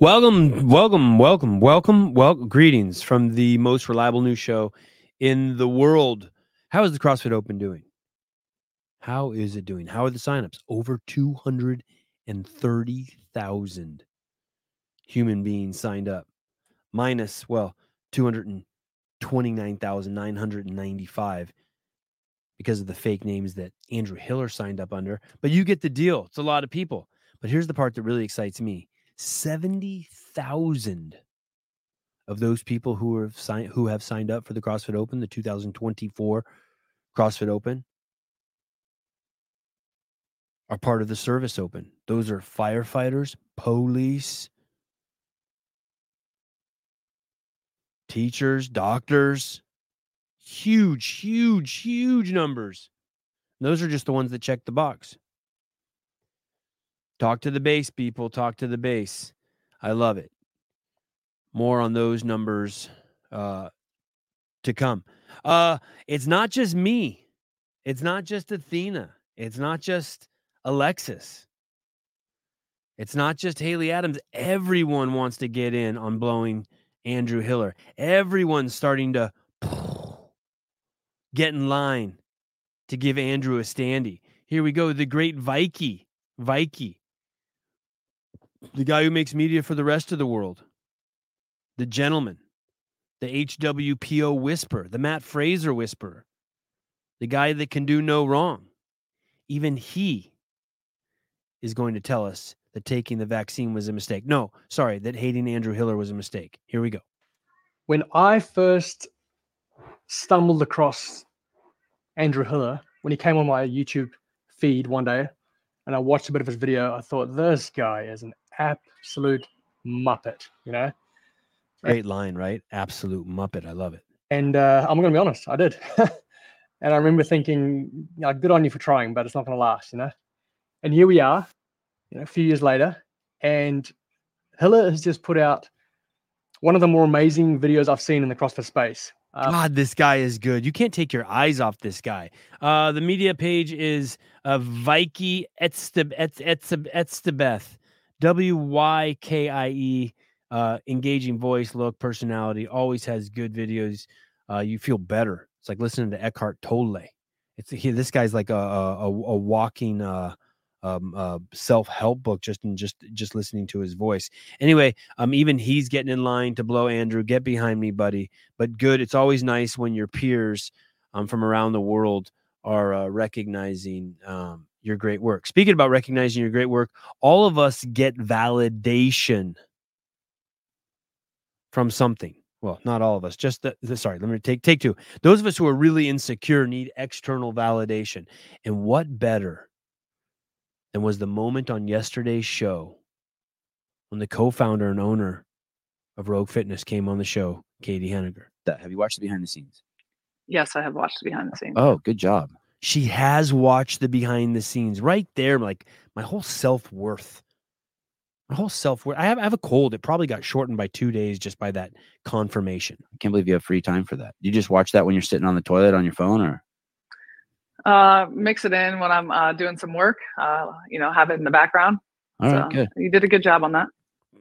Welcome, welcome, welcome, welcome, welcome. Greetings from the most reliable news show in the world. How is the CrossFit Open doing? How is it doing? How are the signups? Over 230,000 human beings signed up, minus, well, 229,995 because of the fake names that Andrew Hiller signed up under. But you get the deal. It's a lot of people. But here's the part that really excites me 70,000 of those people who have signed who have signed up for the CrossFit Open, the 2024 CrossFit Open are part of the service open. Those are firefighters, police, teachers, doctors. Huge, huge, huge numbers. those are just the ones that check the box. Talk to the base, people. Talk to the base. I love it. More on those numbers uh, to come. Uh, it's not just me. It's not just Athena. It's not just Alexis. It's not just Haley Adams. Everyone wants to get in on blowing Andrew Hiller. Everyone's starting to get in line to give Andrew a standy. Here we go. The great Wykie. Wykie the guy who makes media for the rest of the world, the gentleman, the HWPO whisper, the Matt Fraser whisperer, the guy that can do no wrong. Even he is going to tell us that taking the vaccine was a mistake. No, sorry, that hating Andrew Hiller was a mistake. Here we go. When I first stumbled across Andrew Hiller, when he came on my YouTube feed one day, and I watched a bit of his video, I thought this guy is an absolute muppet, you know. Great line, right? Absolute muppet. I love it. And uh, I'm going to be honest, I did. and I remember thinking, you know, good on you for trying, but it's not going to last, you know. And here we are, you know, a few years later, and Hiller has just put out one of the more amazing videos I've seen in the CrossFit space. Uh, God, this guy is good. You can't take your eyes off this guy. Uh, the media page is uh, Wykie Etzebeth. W Y K I E, uh, engaging voice, look, personality, always has good videos. Uh, you feel better. It's like listening to Eckhart Tolle. It's he, this guy's like a a, a walking uh, um, uh, self help book just in just just listening to his voice. Anyway, um, even he's getting in line to blow Andrew. Get behind me, buddy. But good. It's always nice when your peers um, from around the world are uh, recognizing um, your great work. Speaking about recognizing your great work, all of us get validation from something. Well, not all of us. Just the, the, sorry. Let me take take two. Those of us who are really insecure need external validation. And what better than was the moment on yesterday's show when the co-founder and owner of Rogue Fitness came on the show, Caity Henniger. Have you watched the behind the scenes? Yes, I have watched the behind the scenes. Oh, good job she has watched the behind the scenes right there like my whole self-worth. My whole self-worth I have, I have a cold it probably got shortened by two days just by that confirmation. I can't believe you have free time for that. You just watch that when you're sitting on the toilet on your phone or? Uh mix it in when i'm uh, doing some work uh you know have it in the background. All right so good. you did a good job on that.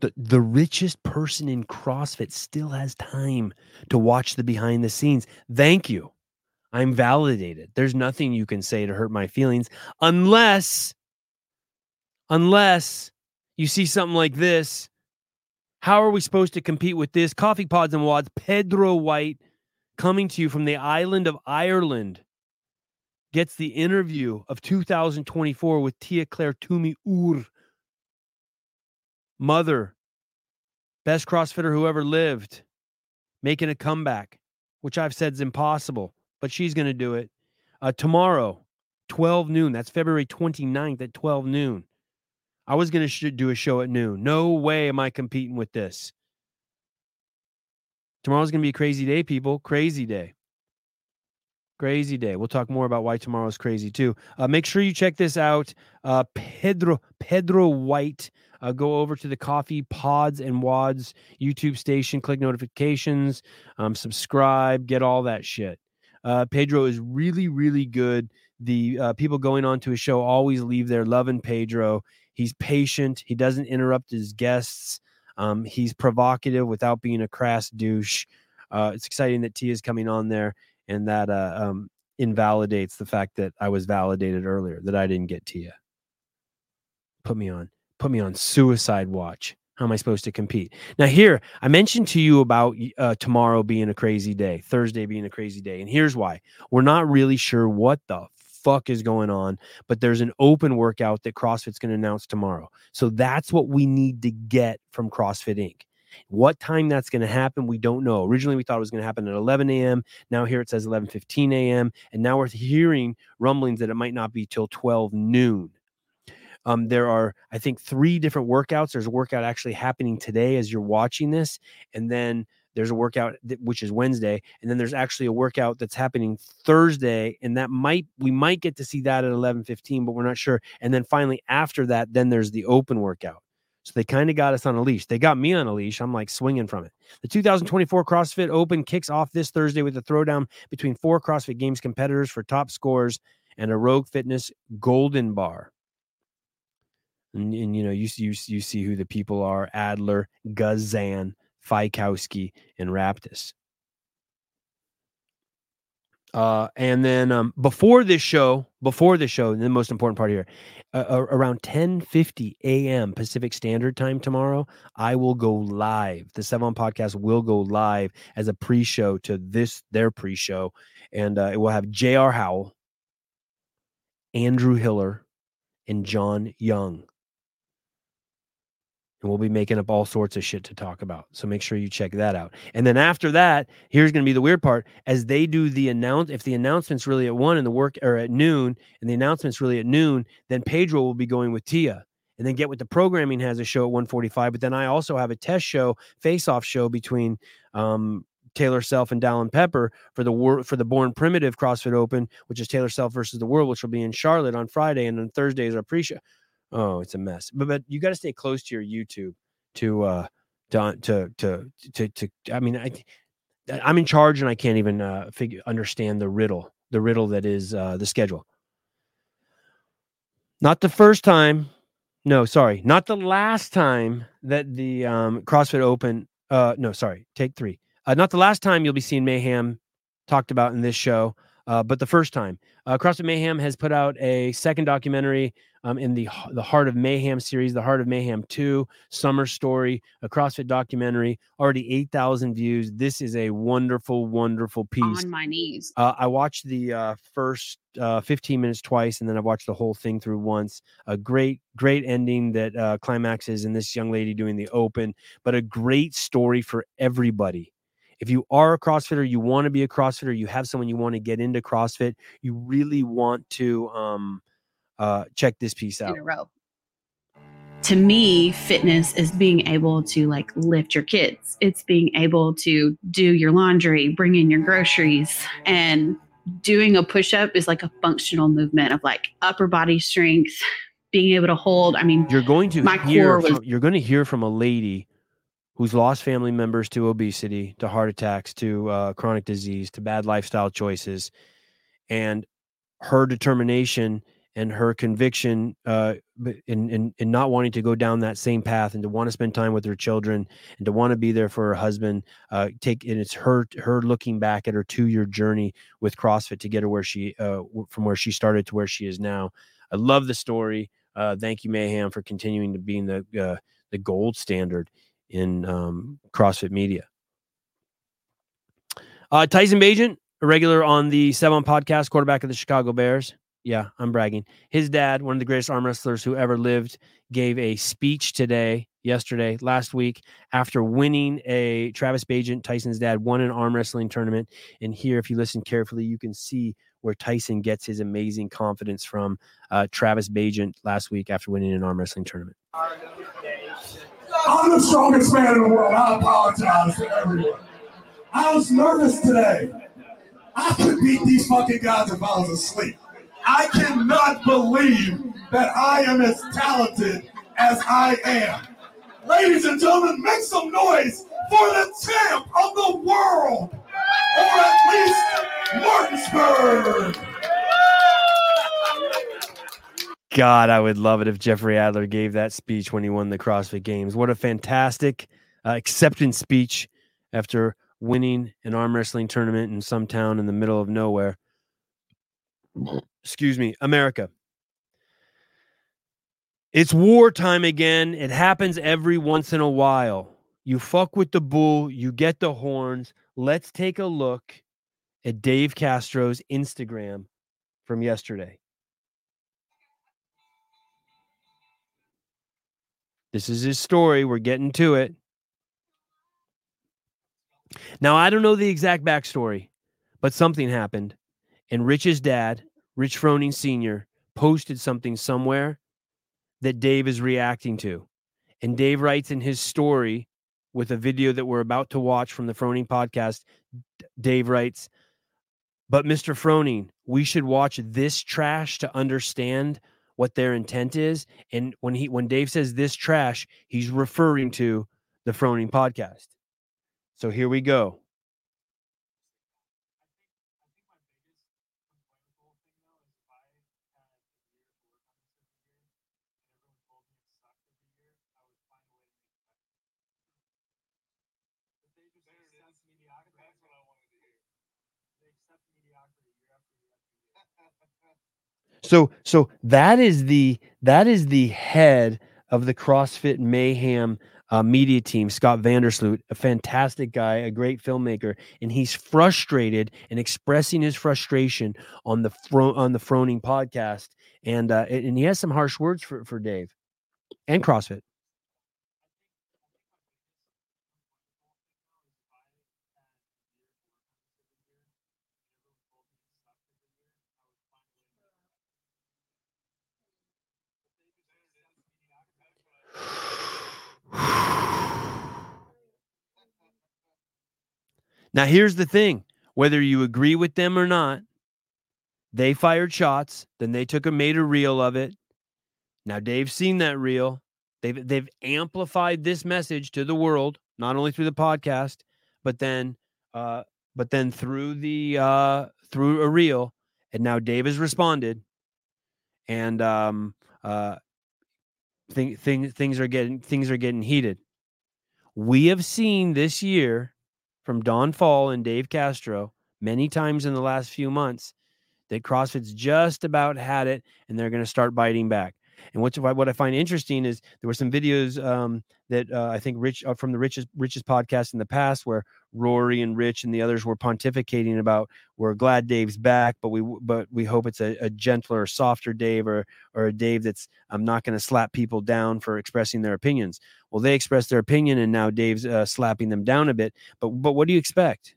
The, the richest person in CrossFit still has time to watch the behind the scenes. Thank you. I'm validated. There's nothing you can say to hurt my feelings unless unless you see something like this. How are we supposed to compete with this? Coffee Pods and WODs, Pedro White coming to you from the island of Ireland gets the interview of 2024 with Tia Claire Toomey Ur. Mother, best CrossFitter who ever lived, making a comeback, which I've said is impossible but she's going to do it uh, tomorrow, 12 noon. That's February 29th at 12 noon. I was going to sh- do a show at noon. No way am I competing with this. Tomorrow's going to be a crazy day, people. Crazy day. Crazy day. We'll talk more about why tomorrow's crazy too. Uh, make sure you check this out. Uh, Pedro Pedro White. Uh, go over to the Coffee Pods and WODs YouTube station. Click notifications. Um, subscribe. Get all that shit. Uh, Pedro is really, really good. The uh, people going on to his show always leave there loving Pedro. He's patient. He doesn't interrupt his guests. Um, he's provocative without being a crass douche. Uh, it's exciting that Tia is coming on there, and that uh, um, invalidates the fact that I was validated earlier that I didn't get Tia. Put me on, put me on suicide watch. How am I supposed to compete? Now, here, I mentioned to you about uh, tomorrow being a crazy day, Thursday being a crazy day. And here's why we're not really sure what the fuck is going on, but there's an open workout that CrossFit's going to announce tomorrow. So that's what we need to get from CrossFit Inc. What time that's going to happen, we don't know. Originally, we thought it was going to happen at 11 a.m. Now here it says 11:15 a.m. And now we're hearing rumblings that it might not be till 12 noon. Um, there are, I think, three different workouts. There's a workout actually happening today as you're watching this, and then there's a workout which is Wednesday, and then there's actually a workout that's happening Thursday, and that might we might get to see that at 11:15, but we're not sure. And then finally after that, then there's the open workout. So they kind of got us on a leash. They got me on a leash. I'm like swinging from it. The 2024 CrossFit Open kicks off this Thursday with a throwdown between four CrossFit Games competitors for top scores and a Rogue Fitness Golden Bar. And, and you know, you, you, you see who the people are Adler, Guzan, Fikowski, and Raptis. Uh, and then um, before this show, before the show, the most important part here, uh, around 10:50 a.m. Pacific Standard Time tomorrow, I will go live. The Sevan Podcast will go live as a pre-show to this their pre-show, and uh, it will have J.R. Howell, Andrew Hiller, and John Young and we'll be making up all sorts of shit to talk about. So make sure you check that out. And then after that, here's going to be the weird part: as they do the announce, if the announcement's really at one and the work or at noon, and the announcement's really at noon, then Pedro will be going with Tia. And then get what the programming has a show at 145. But then I also have a test show, face-off show between um, Taylor Self and Dallin Pepper for the war for the Born Primitive CrossFit Open, which is Taylor Self versus the World, which will be in Charlotte on Friday, and then Thursday is our pre-show. Oh, it's a mess. But but you got to stay close to your YouTube to uh to to to to, to I mean I I'm in charge and I can't even uh figure understand the riddle the riddle that is uh the schedule. Not the first time. No, sorry, not the last time that the um CrossFit Open uh no, sorry, take 3. Uh, not the last time you'll be seeing Mayhem talked about in this show, uh, but the first time. Uh, CrossFit Mayhem has put out a second documentary um, in the the Heart of Mayhem series, the Heart of Mayhem Two Summer Story, a CrossFit documentary, already eight thousand views. This is a wonderful, wonderful piece. On my knees. Uh, I watched the uh, first uh, 15 minutes twice, and then I've watched the whole thing through once. A great, great ending that uh, climaxes in this young lady doing the open, but a great story for everybody if you are a CrossFitter, you want to be a CrossFitter, you have someone you want to get into CrossFit, you really want to um, uh, check this piece out. In a row. To me, fitness is being able to like lift your kids. It's being able to do your laundry, bring in your groceries, and doing a push up is like a functional movement of like upper body strength, being able to hold. I mean, you're going to my hear was, from, you're going to hear from a lady who's lost family members to obesity, to heart attacks, to uh, chronic disease, to bad lifestyle choices, and her determination and her conviction uh, in, in, in not wanting to go down that same path and to want to spend time with her children and to want to be there for her husband uh, take and it's her her looking back at her two year journey with CrossFit to get her where she uh, from where she started to where she is now. I love the story. Uh, thank you, Mayhem, for continuing to being the uh, the gold standard in um, CrossFit media. Uh, Tyson Bagent, a regular on the Sevan podcast, quarterback of the Chicago Bears yeah, I'm bragging. His dad, one of the greatest arm wrestlers who ever lived, gave a speech today, yesterday, last week, after winning a Travis Bagent, Tyson's dad, won an arm wrestling tournament. And here, if you listen carefully, you can see where Tyson gets his amazing confidence from. Uh, Travis Bagent last week after winning an arm wrestling tournament. I'm the strongest man in the world. I apologize to everyone. I was nervous today. I could beat these fucking guys if I was asleep. I cannot believe that I am as talented as I am. Ladies and gentlemen, make some noise for the champ of the world, or at least Martinsburg. God, I would love it if Jeffrey Adler gave that speech when he won the CrossFit Games. What a fantastic uh, acceptance speech after winning an arm wrestling tournament in some town in the middle of nowhere. Excuse me, America. It's wartime again. It happens every once in a while. You fuck with the bull, you get the horns. Let's take a look at Dave Castro's Instagram from yesterday. This is his story. We're getting to it. Now, I don't know the exact backstory, but something happened. And Rich's dad, Rich Froning Sr., posted something somewhere that Dave is reacting to. And Dave writes in his story with a video that we're about to watch from the Froning podcast. Dave writes, But Mr. Froning, we should watch this trash to understand what their intent is. And when he when Dave says this trash, he's referring to the Froning podcast. So here we go. So so that is the that is the head of the CrossFit Mayhem uh, media team, Scott Vandersloot, a fantastic guy, a great filmmaker, and he's frustrated and expressing his frustration on the Fro- on the Froning podcast, and uh, and he has some harsh words for for Dave and CrossFit. Now, here's the thing whether you agree with them or not, they fired shots, then they took a made a reel of it. Now, Dave's seen that reel. They've they've amplified this message to the world, not only through the podcast, but then uh, but then through the uh, through a reel. And now Dave has responded, and um, uh, thing, thing, things are getting things are getting heated. We have seen this year from Don Faul and Dave Castro many times in the last few months that CrossFit's just about had it and they're going to start biting back. And what's what I find interesting is there were some videos um, that uh, I think Rich uh, from the richest richest podcast in the past where Rory and Rich and the others were pontificating about we're glad Dave's back, but we but we hope it's a, a gentler, softer Dave or or a Dave that's I'm not going to slap people down for expressing their opinions. Well, they expressed their opinion, and now Dave's uh, slapping them down a bit. But but what do you expect?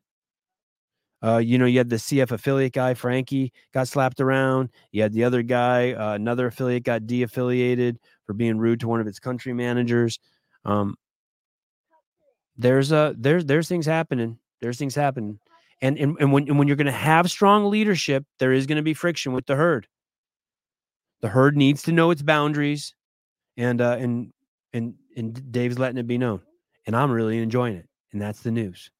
Uh, you know, you had the CF affiliate guy, Frankie, got slapped around. You had the other guy, uh, another affiliate got de affiliated for being rude to one of its country managers. Um, there's a there's there's things happening. There's things happening, and and and when and when you're going to have strong leadership, there is going to be friction with the herd. The herd needs to know its boundaries, and uh, and and and Dave's letting it be known, and I'm really enjoying it, and that's the news.